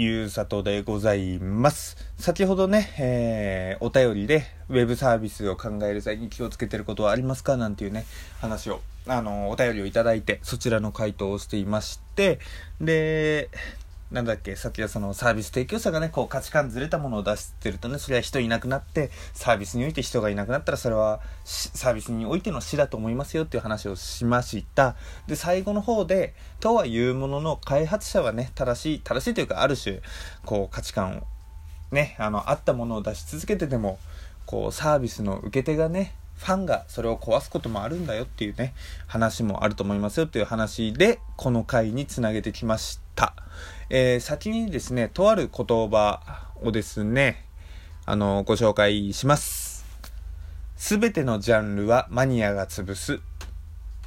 ゆうさとでございます。先ほどね、えー、お便りで、ウェブサービスを考える際に気をつけてることはありますか？なんていうね、話を、あの、お便りをいただいて、そちらの回答をしていまして、で、なんだっけ、さっきはそのサービス提供者がね、こう価値観ずれたものを出してるとね、それは人いなくなって、サービスにおいて人がいなくなったら、それはサービスにおいての死だと思いますよっていう話をしました。で、最後の方で、とはいうものの、開発者はね、正しい、正しいというか、ある種、こう価値観を、ね、あの、あったものを出し続けてても、こう、サービスの受け手がね、ファンがそれを壊すこともあるんだよっていうね、話もあると思いますよっていう話で、この回につなげてきました。えー、先にですね、とある言葉をですね、あの、ご紹介します。すべてのジャンルはマニアが潰す。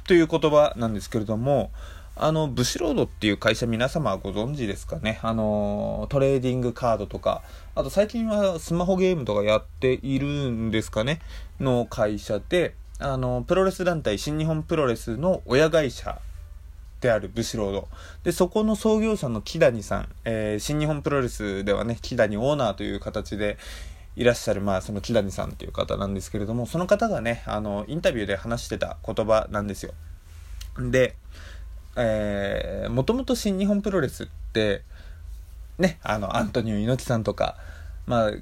という言葉なんですけれども、あの、ブシロードっていう会社皆様ご存知ですかね。あの、トレーディングカードとか、あと最近はスマホゲームとかやっているんですかね。の会社で、あの、プロレス団体新日本プロレスの親会社であるブシロード。で、そこの創業者の木谷さん、えー、新日本プロレスではね、木谷オーナーという形でいらっしゃる、まあ、その木谷さんという方なんですけれども、その方がね、あの、インタビューで話してた言葉なんですよ。で、えー、もともと新日本プロレスって、ね、あの、アントニオ猪木さんとか、まあ、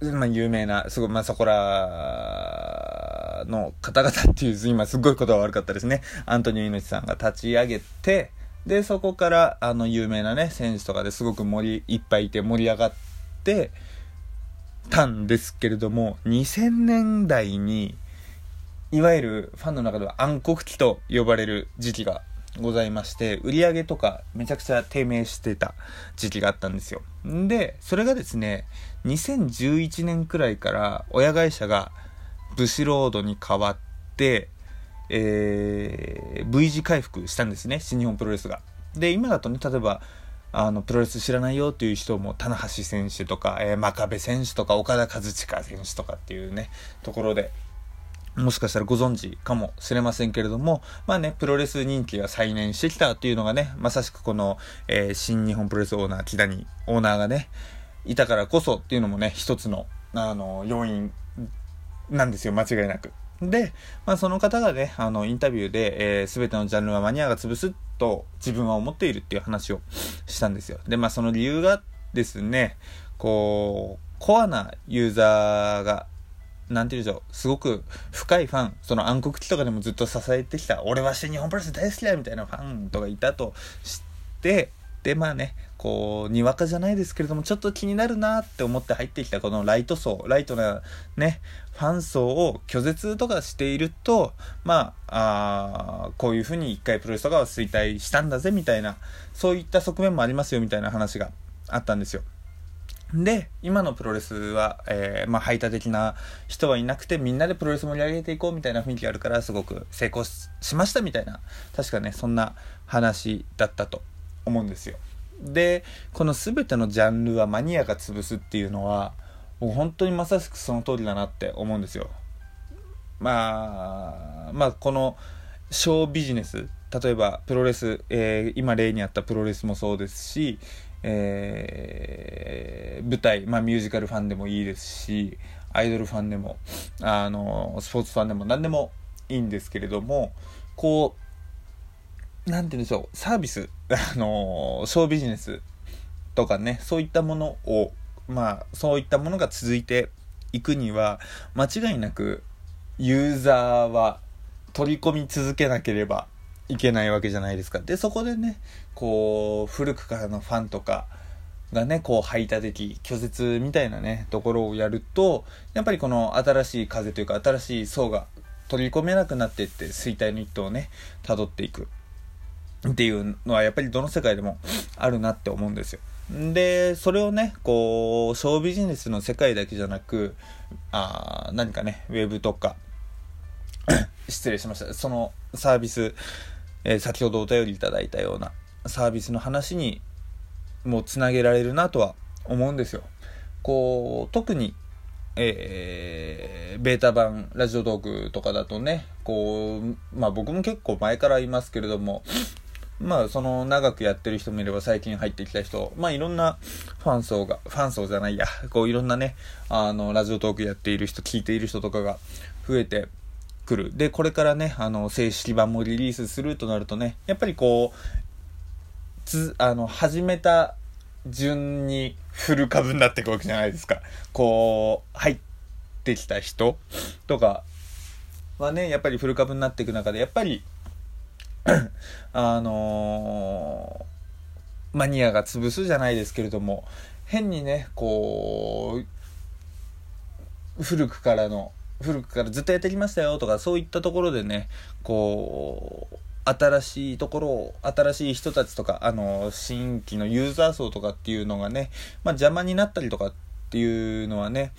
まあ、有名な、すごい、まあ、そこらの方々っていう、今すごいことが悪かったですね。アントニオ猪木さんが立ち上げて、で、そこから、あの、有名なね、選手とかですごく盛り、いっぱいいて盛り上がってたんですけれども、2000年代に、いわゆるファンの中では暗黒期と呼ばれる時期がございまして、売り上げとかめちゃくちゃ低迷してた時期があったんですよ。で、それがですね、2011年くらいから親会社がブシロードに変わって、えー、V 字回復したんですね、新日本プロレスが。で、今だとね、例えば、あの、プロレス知らないよっていう人も、棚橋選手とか、えー、真壁選手とか、岡田和親選手とかっていうね、ところで、もしかしたらご存知かもしれませんけれども、まあね、プロレス人気が再燃してきたというのがね、まさしくこの、えー、新日本プロレスオーナー、木谷オーナーがね、いたからこそっていうのもね、一つの、あの、要因なんですよ、間違いなく。で、まあその方がね、あの、インタビューで、えー、全てのジャンルはマニアが潰すと自分は思っているっていう話をしたんですよ。で、まあその理由がですね、こう、コアなユーザーがなんて言うんでしょう、すごく深いファン、その暗黒期とかでもずっと支えてきた、俺は新日本プロレス大好きだみたいなファンとかいたと知って、で、まあね、こう、にわかじゃないですけれども、ちょっと気になるなって思って入ってきたこのライト層、ライトなね、ファン層を拒絶とかしていると、まあ、あこういうふうに一回プロレスとかは衰退したんだぜみたいな、そういった側面もありますよみたいな話があったんですよ。で、今のプロレスは、えー、まあ、排他的な人はいなくて、みんなでプロレス盛り上げていこうみたいな雰囲気があるから、すごく成功しましたみたいな、確かね、そんな話だったと思うんですよ。で、この全てのジャンルはマニアが潰すっていうのは、もう本当にまさしくその通りだなって思うんですよ。まあ、まあ、この、ショービジネス、例えばプロレス、えー、今例にあったプロレスもそうですし、えー、舞台、まあ、ミュージカルファンでもいいですしアイドルファンでもあのスポーツファンでも何でもいいんですけれどもこう何て言うんでしょうサービス あのショービジネスとかねそういったものをまあそういったものが続いていくには間違いなくユーザーは取り込み続けなければいけないわけじゃないですか。で、そこでね、こう、古くからのファンとかがね、こう、排他的、拒絶みたいなね、ところをやると、やっぱりこの新しい風というか、新しい層が取り込めなくなっていって、衰退の一途をね、辿っていく。っていうのはやっぱりどの世界でもあるなって思うんですよ。で、それをね、こう、ショービジネスの世界だけじゃなく、あ何かね、ウェブとか、失礼しました。そのサービスえー、先ほどお便りいただいたようなサービスの話にもつなげられるなとは思うんですよ。こう、特に、えー、ベータ版ラジオトークとかだとね、こう、まあ僕も結構前から言いますけれども、まあ、その、長くやってる人もいれば、最近入ってきた人、まあ、いろんなファン層が、ファン層じゃないや、こう、いろんなね、あの、ラジオトークやっている人、聞いている人とかが増えてくる。で、これからね、あの、正式版もリリースするとなるとね、やっぱりこう、つ、あの、始めた順にフル株になっていくわけじゃないですか。こう、入ってきた人とかはね、やっぱりフル株になっていく中で、やっぱり、あのー、マニアが潰すじゃないですけれども、変にね、こう、古くからの、古くからずっとやってきましたよとか、そういったところでね、こう、新しいところを、新しい人たちとか、あの、新規のユーザー層とかっていうのがね、まあ邪魔になったりとかっていうのはね、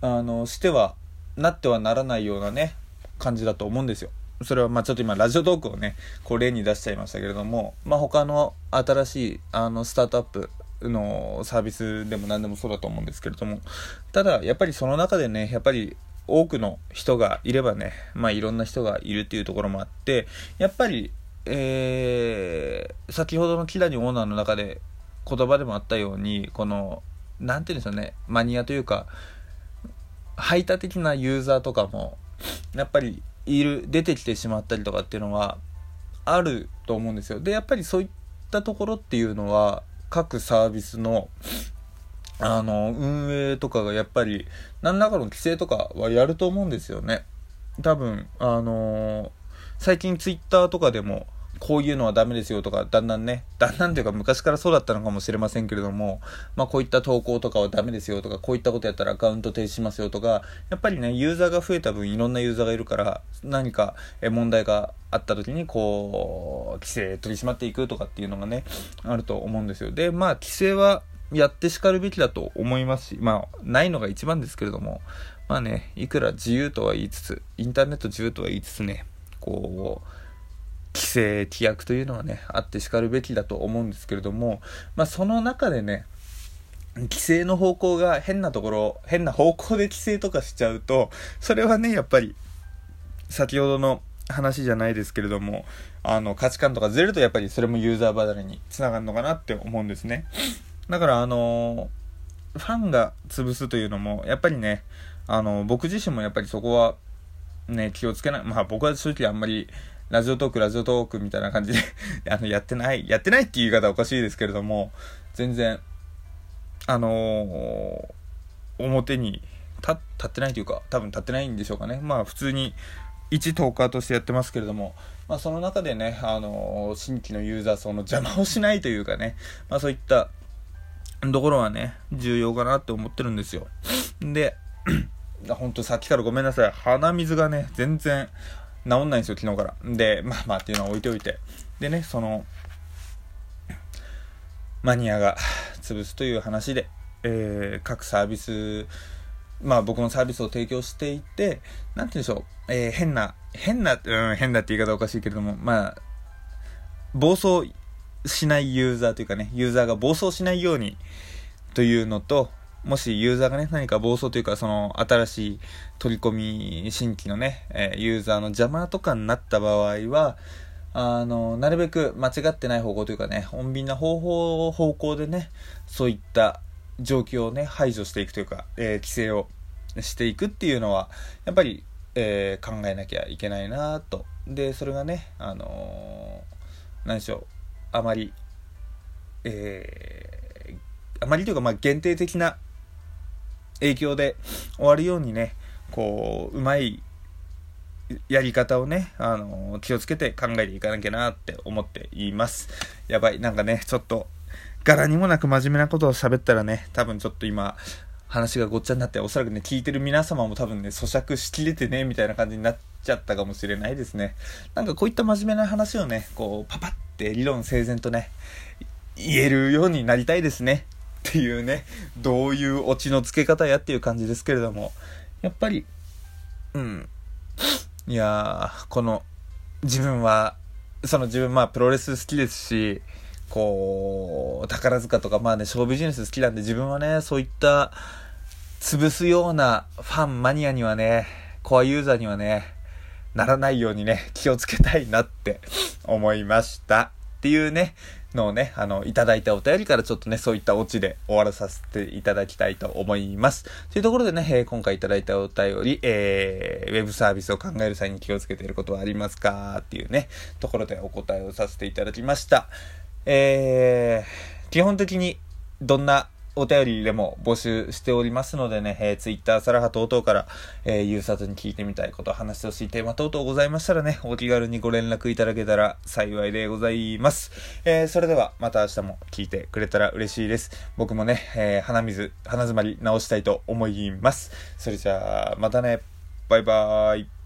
あの、しては、なってはならないようなね、感じだと思うんですよ。それはまあちょっと今ラジオトークをね、こう例に出しちゃいましたけれども、まあ他の新しいあのスタートアップのサービスでも何でもそうだと思うんですけれども、ただやっぱりその中でね、やっぱり多くの人がいればね、まあいろんな人がいるっていうところもあって、やっぱり、えー、先ほどの木谷オーナーの中で言葉でもあったように、この、なんて言うんでしょうね、マニアというか、排他的なユーザーとかも、やっぱりいる、出てきてしまったりとかっていうのはあると思うんですよ。で、やっぱりそういったところっていうのは、各サービスの、あの、運営とかがやっぱり、何らかの規制とかはやると思うんですよね。多分、あの最近ツイッターとかでも、こういうのはダメですよとか、だんだんね、だんだんというか昔からそうだったのかもしれませんけれども、まあこういった投稿とかはダメですよとか、こういったことやったらアカウント停止しますよとか、やっぱりね、ユーザーが増えた分いろんなユーザーがいるから、何か問題があった時にこう、規制取り締まっていくとかっていうのがね、あると思うんですよ。で、まあ規制はやってしかるべきだと思いますし、まあないのが一番ですけれども、まあね、いくら自由とは言いつつ、インターネット自由とは言いつつね、こう、規制、規約というのはね、あってしかるべきだと思うんですけれども、まあその中でね、規制の方向が変なところ、変な方向で規制とかしちゃうと、それはね、やっぱり、先ほどの話じゃないですけれども、あの、価値観とかずれるとやっぱりそれもユーザー離れにつながるのかなって思うんですね。だからあのファンが潰すというのも、やっぱりね、あの、僕自身もやっぱりそこは、ね、気をつけない。まあ僕は正直あんまりラジオトーク、ラジオトークみたいな感じで あの、やってない、やってないっていう言い方はおかしいですけれども、全然、あのー、表に立ってないというか、多分立ってないんでしょうかね。まあ普通に、一トーカーとしてやってますけれども、まあその中でね、あのー、新規のユーザー層の邪魔をしないというかね、まあそういったところはね、重要かなって思ってるんですよ。で、ほんとさっきからごめんなさい。鼻水がね、全然治んないんですよ、昨日から。で、まあまあっていうのは置いておいて。でね、その、マニアが潰すという話で、えー、各サービス、まあ僕のサービスを提供していて、なんて言うんでしょう、えー、変な、変な、うん、変なって言い方おかしいけれども、まあ、暴走しないユーザーというかね、ユーザーが暴走しないようにというのと、もしユーザーがね、何か暴走というか、その新しい取り込み、新規のね、えー、ユーザーの邪魔とかになった場合は、あの、なるべく間違ってない方向というかね、穏便な方法、方向でね、そういった状況をね、排除していくというか、えー、規制をしていくっていうのは、やっぱり、えー、考えなきゃいけないなと。で、それがね、あのー、何でしょう、あまり、えー、あまりというか、まあ、限定的な影響で終わるようにね、こう、うまいやり方をね、あの、気をつけて考えていかなきゃなって思っています。やばい、なんかね、ちょっと、柄にもなく真面目なことを喋ったらね、多分ちょっと今、話がごっちゃになって、おそらくね、聞いてる皆様も多分ね、咀嚼しきれてね、みたいな感じになっちゃったかもしれないですね。なんかこういった真面目な話をね、こう、パパって理論整然とね、言えるようになりたいですね。っていうね、どういうオチの付け方やっていう感じですけれども、やっぱり、うん。いやー、この、自分は、その自分まあプロレス好きですし、こう、宝塚とかまあね、ショービジネス好きなんで自分はね、そういった、潰すようなファン、マニアにはね、コアユーザーにはね、ならないようにね、気をつけたいなって思いました。っていうね、のをね、あの、いただいたお便りからちょっとね、そういったオチで終わらさせていただきたいと思います。というところでね、えー、今回いただいたお便り、えー、ウェブサービスを考える際に気をつけていることはありますかっていうね、ところでお答えをさせていただきました。えー、基本的にどんなお便りでも募集しておりますのでね、えー、Twitter、サラハ等々から、えー、ユーザーに聞いてみたいこと、話してほしいテーマ等々ございましたらね、お気軽にご連絡いただけたら幸いでございます。えー、それではまた明日も聞いてくれたら嬉しいです。僕もね、えー、鼻水、鼻詰まり直したいと思います。それじゃあ、またね、バイバーイ。